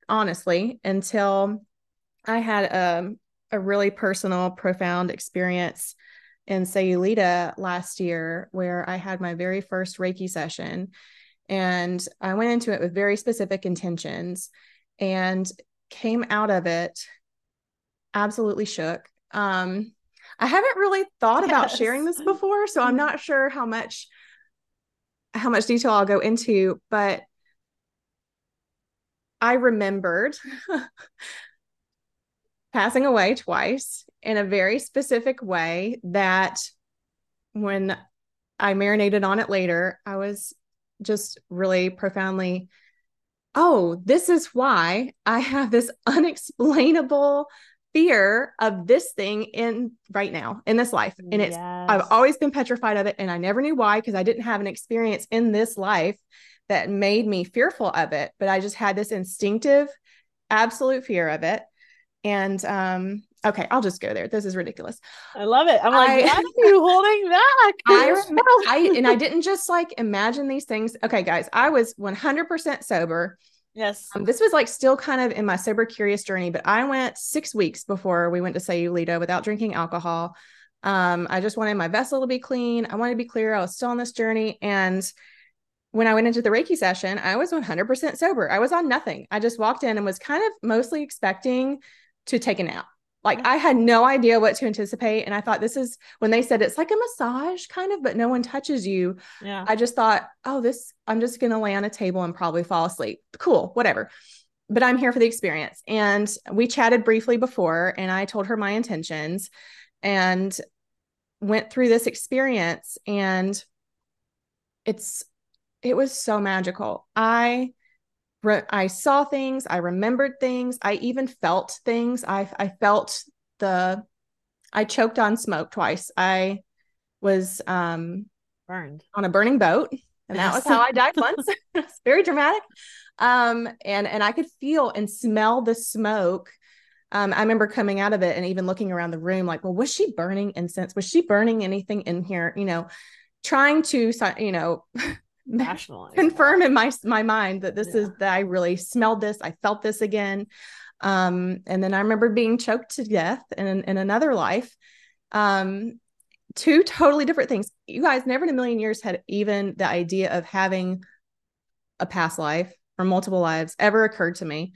honestly, until I had a, um, a really personal, profound experience in Sayulita last year where I had my very first Reiki session. And I went into it with very specific intentions and came out of it absolutely shook. Um, I haven't really thought yes. about sharing this before, so I'm mm-hmm. not sure how much how much detail I'll go into, but I remembered passing away twice in a very specific way that when I marinated on it later, I was just really profoundly, oh, this is why I have this unexplainable fear of this thing in right now in this life. And it's yes. i've always been petrified of it and i never knew why because i didn't have an experience in this life that made me fearful of it but i just had this instinctive absolute fear of it. And um okay i'll just go there. This is ridiculous. I love it. I'm like I, why are you holding back? I, I and i didn't just like imagine these things. Okay guys i was 100% sober Yes. Um, this was like still kind of in my sober curious journey, but I went six weeks before we went to Sayulita without drinking alcohol. Um, I just wanted my vessel to be clean. I wanted to be clear. I was still on this journey. And when I went into the Reiki session, I was 100% sober. I was on nothing. I just walked in and was kind of mostly expecting to take a nap. Like I had no idea what to anticipate. And I thought this is when they said it's like a massage kind of, but no one touches you. Yeah. I just thought, oh, this, I'm just going to lay on a table and probably fall asleep. Cool, whatever. But I'm here for the experience. And we chatted briefly before, and I told her my intentions and went through this experience. And it's, it was so magical. I, re- I saw things, I remembered things, I even felt things. I I felt the I choked on smoke twice. I was um Burned. on a burning boat and that was how I died once. it's very dramatic. Um and and I could feel and smell the smoke. Um, I remember coming out of it and even looking around the room like, well, was she burning incense? Was she burning anything in here? You know, trying to, you know, Rationalize. confirm in my my mind that this Yeah. is that I really smelled this, I felt this again. Um, and then I remember being choked to death in in another life. Um, two totally different things. You guys never in a million years had even the idea of having a past life or multiple lives ever occurred to me.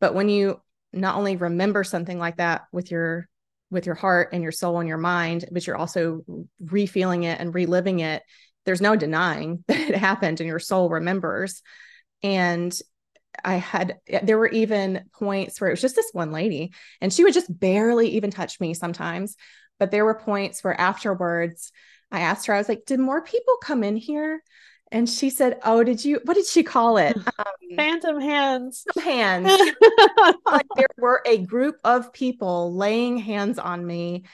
But when you not only remember something like that with your with your heart and your soul and your mind, but you're also refeeling it and reliving it, there's no denying that it happened and your soul remembers. And I had, there were even points where it was just this one lady and she would just barely even touch me sometimes. But there were points where afterwards I asked her, I was like, did more people come in here? And she said, Oh, did you, what did she call it? Um, Phantom hands. hands. like there were a group of people laying hands on me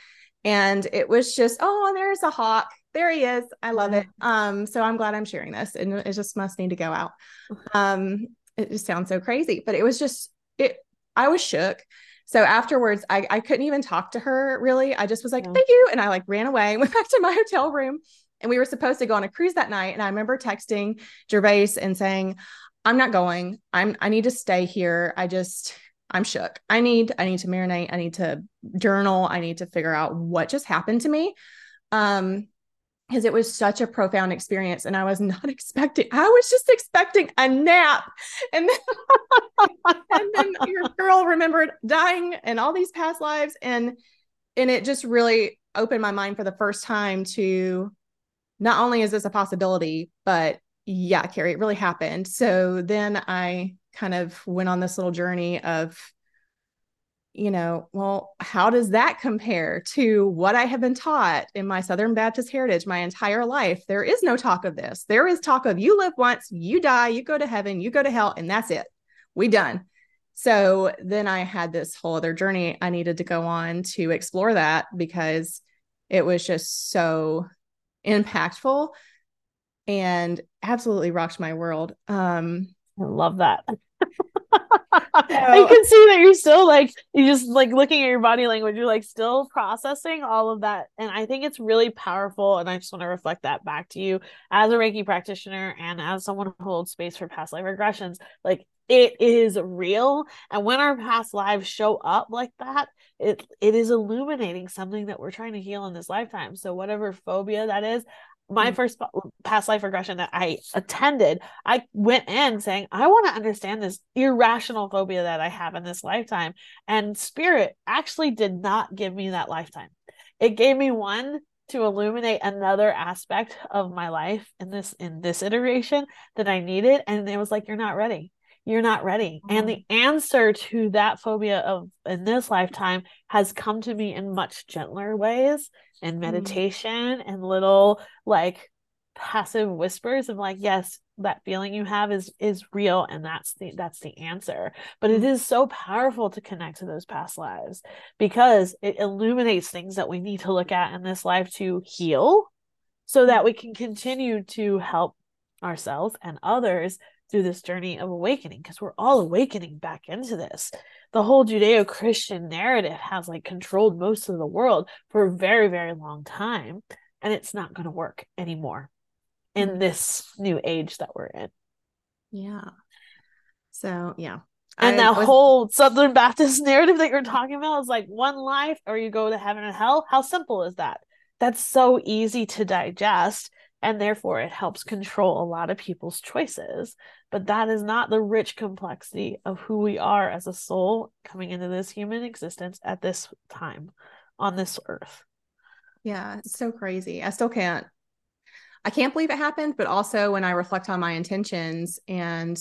and it was just oh there's a hawk there he is. I love it. Um so i'm glad i'm sharing this and it just must need to go out. Um it just sounds so crazy but it was just it i was shook. So afterwards i i couldn't even talk to her really. I just was like Yeah. thank you and i like ran away went back to my hotel room and we were supposed to go on a cruise that night and i remember texting gervais and saying i'm not going. I'm i need to stay here. I just i'm shook. I need i need to marinate. I need to journal. I need to figure out what just happened to me. Um because it was such a profound experience and i was not expecting i was just expecting a nap. And then and then your girl remembered dying and all these past lives and and it just really opened my mind for the first time to not only is this a possibility but yeah carrie it really happened. So then i kind of went on this little journey of you know, well, how does that compare to what I have been taught in my Southern Baptist heritage my entire life? There is no talk of this. There is talk of you live once, you die, you go to heaven, you go to hell, and that's it. We done. So then I had this whole other journey I needed to go on to explore that because it was just so impactful and absolutely rocked my world. Um, I love that. I can see that you're still like you're just like looking at your body language, you're like still processing all of that. And I think it's really powerful. And I just want to reflect that back to you as a Reiki practitioner and as someone who holds space for past life regressions. Like it is real. And when our past lives show up like that, it it is illuminating something that we're trying to heal in this lifetime. So whatever phobia that is, my Mm. first past life regression that I attended, I went in saying, I want to understand this irrational phobia that I have in this lifetime. And spirit actually did not give me that lifetime. It gave me one to illuminate another aspect of my life in this in this iteration that I needed. And it was like, you're not ready. You're not ready. And the mm-hmm. answer to that phobia of in this lifetime has come to me in much gentler ways and mm-hmm. meditation and little like passive whispers of like yes that feeling you have is is real and that's the that's the answer. But it mm-hmm. is so powerful to connect to those past lives because it illuminates things that we need to look at in this life to heal so that we can continue to help ourselves and others through this journey of awakening because we're all awakening back into this the whole judeo-christian narrative has like controlled most of the world for a very very long time and it's not going to work anymore in Mhm. this new age that we're in Yeah. So yeah. And I that was- whole Southern Baptist narrative that you're talking about is like one life or you go to heaven and hell. How simple is that? That's so easy to digest. And therefore, it helps control a lot of people's choices. But that is not the rich complexity of who we are as a soul coming into this human existence at this time on this earth. Yeah, it's so crazy. I still can't. I can't believe it happened, but also when I reflect on my intentions and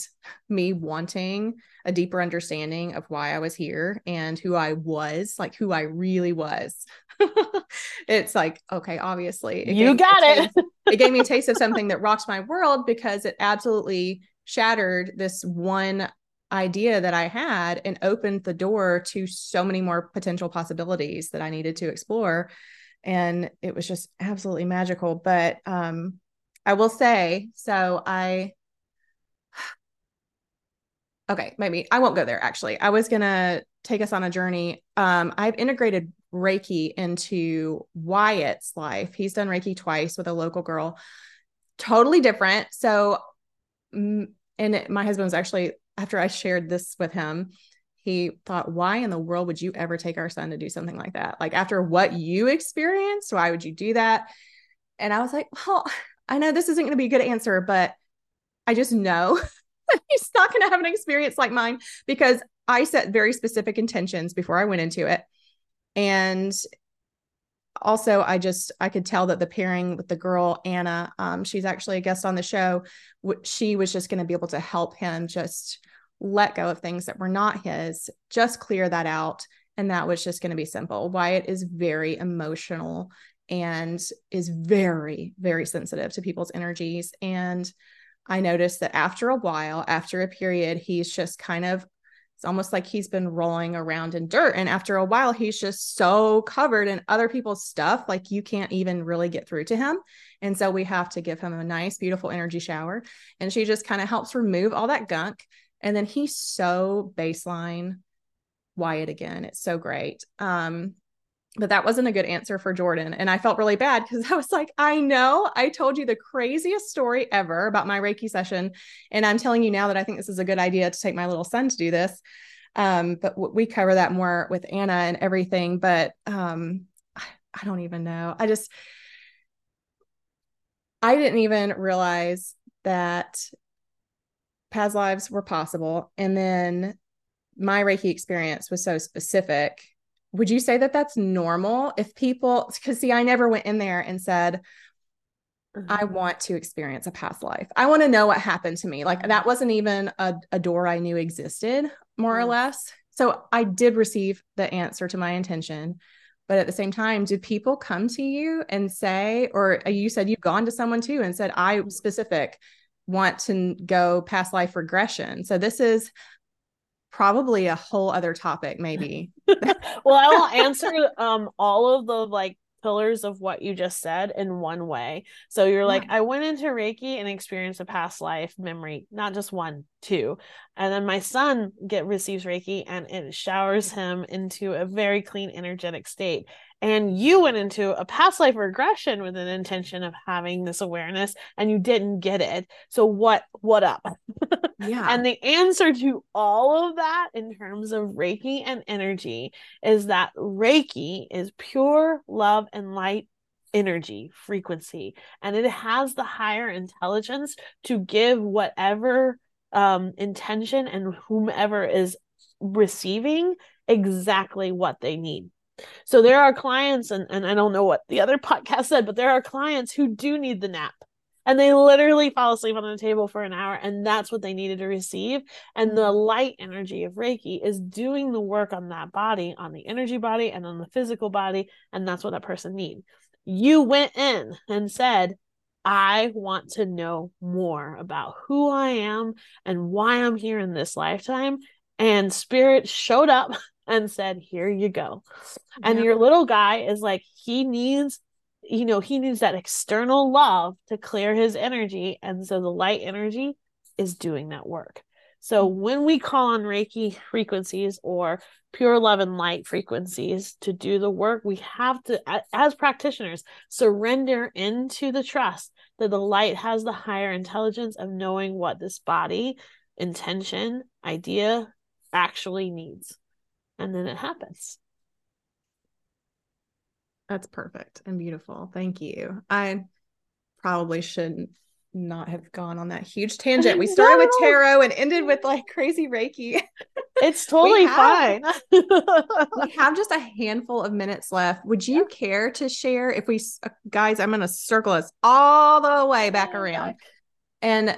me wanting a deeper understanding of why I was here and who I was, like who I really was, it's like, okay, obviously, You gave me a got it. taste- it gave me a taste of something that rocked my world because it absolutely shattered this one idea that I had and opened the door to so many more potential possibilities that I needed to explore and it was just absolutely magical. But um i will say so i okay maybe i won't go there actually. I was gonna take us on a journey. Um i've integrated reiki into wyatt's life. He's done reiki twice with a local girl. Totally different. So and my husband was actually after i shared this with him he thought, why in the world would you ever take our son to do something like that? Like, after what you experienced, why would you do that? And I was like, well, I know this isn't going to be a good answer, but I just know he's not going to have an experience like mine because I set very specific intentions before I went into it. And also, I just, I could tell that the pairing with the girl, Anna, um, she's actually a guest on the show, she was just going to be able to help him just let go of things that were not his, just clear that out. And that was just going to be simple. Wyatt is very emotional and is very, very sensitive to people's energies. And I noticed that after a while, after a period, he's just kind of, it's almost like he's been rolling around in dirt. And after a while, he's just so covered in other people's stuff, like you can't even really get through to him. And so we have to give him a nice, beautiful energy shower. And she just kind of helps remove all that gunk. And then he's so baseline Wyatt again. It's so great. Um, but that wasn't a good answer for Jordan. And I felt really bad because I was like, I know I told you the craziest story ever about my Reiki session. And I'm telling you now that I think this is a good idea to take my little son to do this. Um, but w- we cover that more with Anna and everything. But um, I, I don't even know. I just, I didn't even realize that past lives were possible. And then my Reiki experience was so specific. Would you say that that's normal if people, because see, I never went in there and said, I mm-hmm. want to experience a past life. I want to know what happened to me. Like that wasn't even a, a door I knew existed, more or Mm. less. So I did receive the answer to my intention. But at the same time, do people come to you and say, or uh, you said you've gone to someone too and said, I mm-hmm. specific want to go past life regression. So this is probably a whole other topic, maybe. well, I will answer um all of the like pillars of what you just said in one way. So you're like, I went into Reiki and experienced a past life memory, not just one, two. And then my son get receives Reiki and it showers him into a very clean energetic state. And you went into a past life regression with an intention of having this awareness and you didn't get it. So what what up? Yeah. And the answer to all of that in terms of Reiki and energy is that Reiki is pure love and light energy frequency and it has the higher intelligence to give whatever um intention and whomever is receiving exactly what they need so there are clients and, and i don't know what the other podcast said but there are clients who do need the nap. And they literally fall asleep on the table for an hour and that's what they needed to receive. And the mm. light energy of reiki is doing the work on that body on the energy body and on the physical body and that's what that person needs you went in and said i want to know more about who i am and why i'm here in this lifetime and spirit showed up and said here you go. And your little guy is like he needs you know he needs that external love to clear his energy. And so the light energy is doing that work. So mm-hmm. when we call on reiki frequencies or pure love and light frequencies to do the work we have to as practitioners surrender into the trust that the light has the higher intelligence of knowing what this body intention, idea actually needs. And then it happens. That's perfect and beautiful. Thank you. I probably shouldn't not have gone on that huge tangent. We started with tarot and ended with like crazy Reiki. It's totally have, fine. we have just a handful of minutes left. Would you yeah. care to share if we, uh, guys, I'm going to circle us all the way back around. And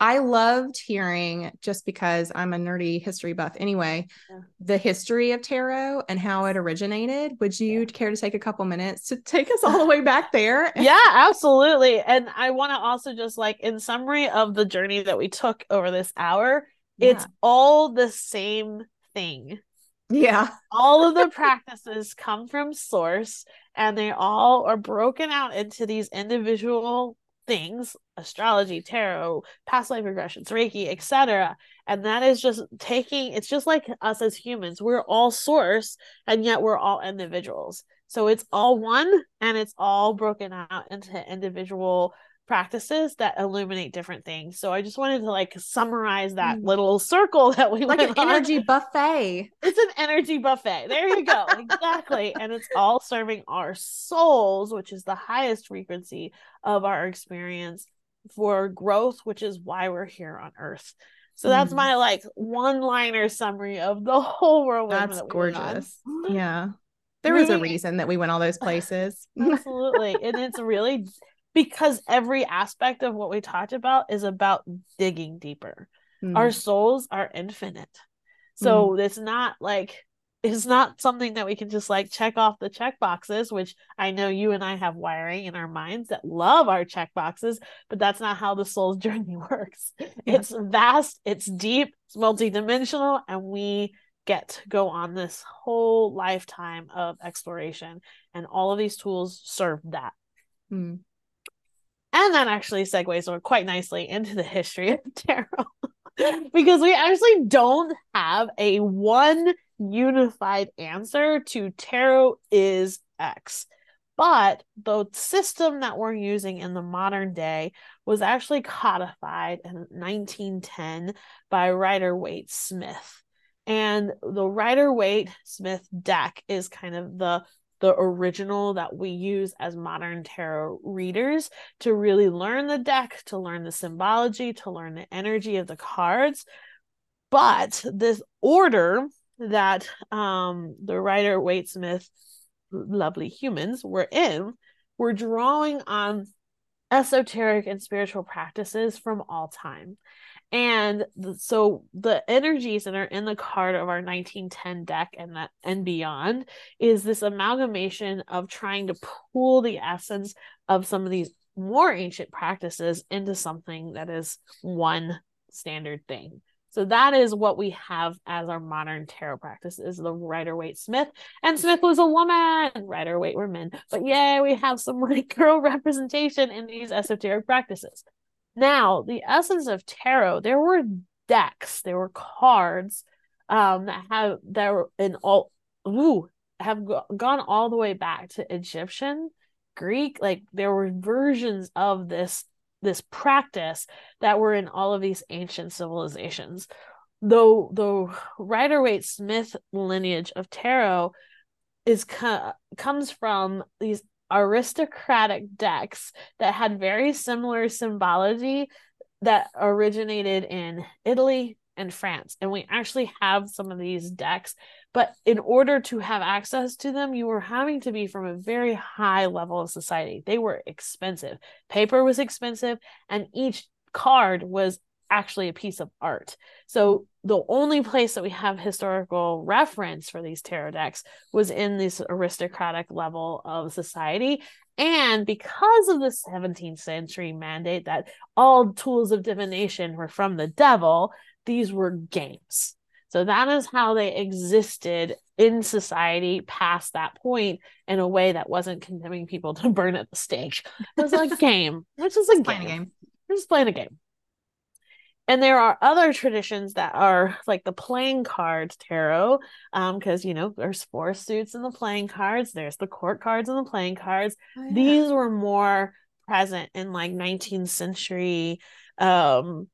I loved hearing just because I'm a nerdy history buff anyway, yeah. the history of tarot and how it originated. Would you care to take a couple minutes to take us all the way back there? yeah, absolutely. And I want to also just like in summary of the journey that we took over this hour, yeah. it's all the same thing. Yeah. all of the practices come from source and they all are broken out into these individual things astrology tarot past life regressions reiki etc and that is just taking it's just like us as humans. We're all source and yet we're all individuals. So it's all one and it's all broken out into individual practices that illuminate different things. So I just wanted to like summarize that mm. little circle that we like an on. energy buffet. It's an energy buffet. There you go. exactly. And it's all serving our souls, which is the highest frequency of our experience for growth, which is why we're here on earth. So that's mm. my like one liner summary of the whole world. That's that gorgeous. Yeah. There was a reason that we went all those places. Absolutely. and it's really because every aspect of what we talked about is about digging deeper. Mm. Our souls are infinite. So mm. it's not like it's not something that we can just like check off the check boxes, which I know you and I have wiring in our minds that love our check boxes, but that's not how the soul's journey works. Yeah. It's vast, it's deep, it's multidimensional, and we get to go on this whole lifetime of exploration. And all of these tools serve that. Mm. And that actually segues quite nicely into the history of tarot because we actually don't have a one unified answer to tarot is X. But the system that we're using in the modern day was actually codified in 1910 by Rider Waite Smith. And the Rider Waite Smith deck is kind of the the original that we use as modern tarot readers to really learn the deck, to learn the symbology, to learn the energy of the cards. But this order that um, the Rider Waite Smith lovely humans were in were drawing on esoteric and spiritual practices from all time. And so the energies that are in the card of our 1910 deck and that and beyond is this amalgamation of trying to pull the essence of some of these more ancient practices into something that is one standard thing. So that is what we have as our modern tarot practice is the Rider Waite Smith. And Smith was a woman, Rider Waite were men. But yeah, we have some like girl representation in these esoteric practices. Now, the essence of tarot, there were decks, there were cards um, that have that were in all ooh have go- gone all the way back to Egyptian, Greek. Like there were versions of this this practice that were in all of these ancient civilizations. Though the Rider Waite Smith lineage of tarot is co- comes from these aristocratic decks that had very similar symbology that originated in Italy and France. And we actually have some of these decks, but in order to have access to them, you were having to be from a very high level of society. They were expensive. Paper was expensive, and each card was actually a piece of art. So the only place that we have historical reference for these tarot decks was in this aristocratic level of society. And because of the 17th century mandate that all tools of divination were from the devil, these were games. So that is how they existed in society past that point in a way that wasn't condemning people to burn at the stake. It was a game, which is a game. a game. We're just playing a game. And there are other traditions that are like the playing cards tarot, um, because you know there's four suits in the playing cards, there's the court cards and the playing cards. Oh, yeah. These were more present in like 19th century um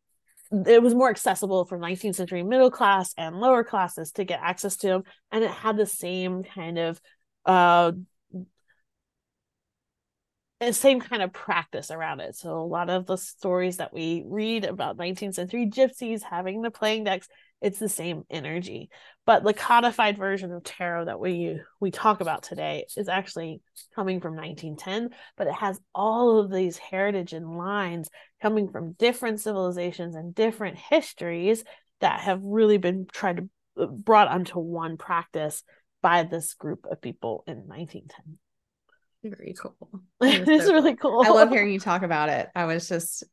it was more accessible for 19th century middle class and lower classes to get access to them and it had the same kind of uh same kind of practice around it. So a lot of the stories that we read about 19th century gypsies having the playing decks it's the same energy. But the codified version of tarot that we we talk about today is actually coming from 1910 but it has all of these heritage and lines coming from different civilizations and different histories that have really been tried to uh, brought onto one practice by this group of people in 1910 very cool it's so really cool i love hearing you talk about it i was just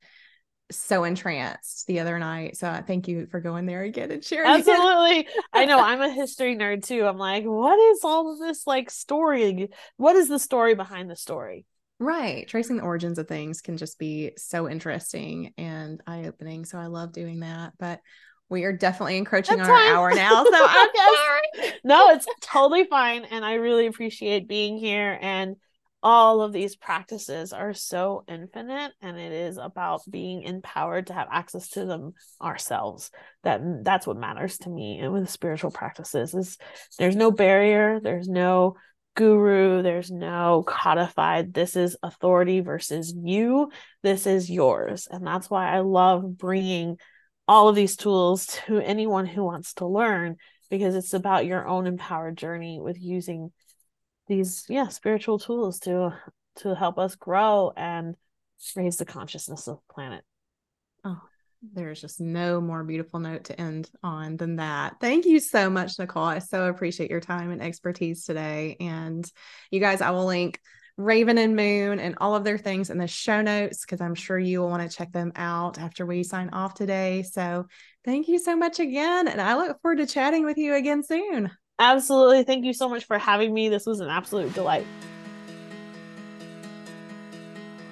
so entranced the other night. So uh, thank you for going there again and sharing. Absolutely. I know I'm a history nerd too. I'm like, what is all of this like story? What is the story behind the story? Right. Tracing the origins of things can just be so interesting and eye opening. So I love doing that. But we are definitely encroaching That's on fine. our hour now. So I'm sorry. no, it's totally fine. And I really appreciate being here and all of these practices are so infinite and it is about being empowered to have access to them ourselves. That that's what matters to me and with spiritual practices is there's no barrier there's no guru there's no codified this is authority versus you this is yours. And that's why i love bringing all of these tools to anyone who wants to learn because it's about your own empowered journey with using these yeah spiritual tools to to help us grow and raise the consciousness of the planet. Oh there's just no more beautiful note to end on than that. Thank you so much Nichole. I so appreciate your time and expertise today. And you guys i will link raven and moon and all of their things in the show notes because i'm sure you will want to check them out after we sign off today. So thank you so much again and i look forward to chatting with you again soon Absolutely. Thank you so much for having me. This was an absolute delight.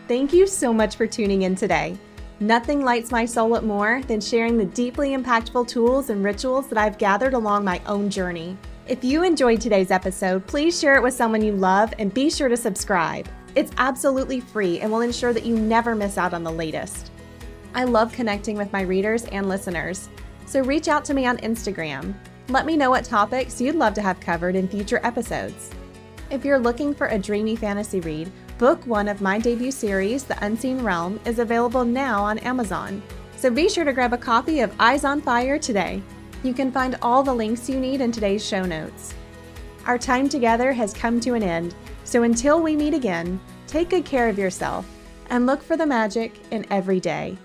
Thank you so much for tuning in today. Nothing lights my soul up more than sharing the deeply impactful tools and rituals that I've gathered along my own journey. If you enjoyed today's episode, please share it with someone you love and be sure to subscribe. It's absolutely free and will ensure that you never miss out on the latest. I love connecting with my readers and listeners, so reach out to me on Instagram let me know what topics you'd love to have covered in future episodes. If you're looking for a dreamy fantasy read, book one of my debut series, The Unseen Realm, is available now on Amazon. So be sure to grab a copy of Eyes on Fire today. You can find all the links you need in today's show notes. Our time together has come to an end, so until we meet again, take good care of yourself and look for the magic in every day.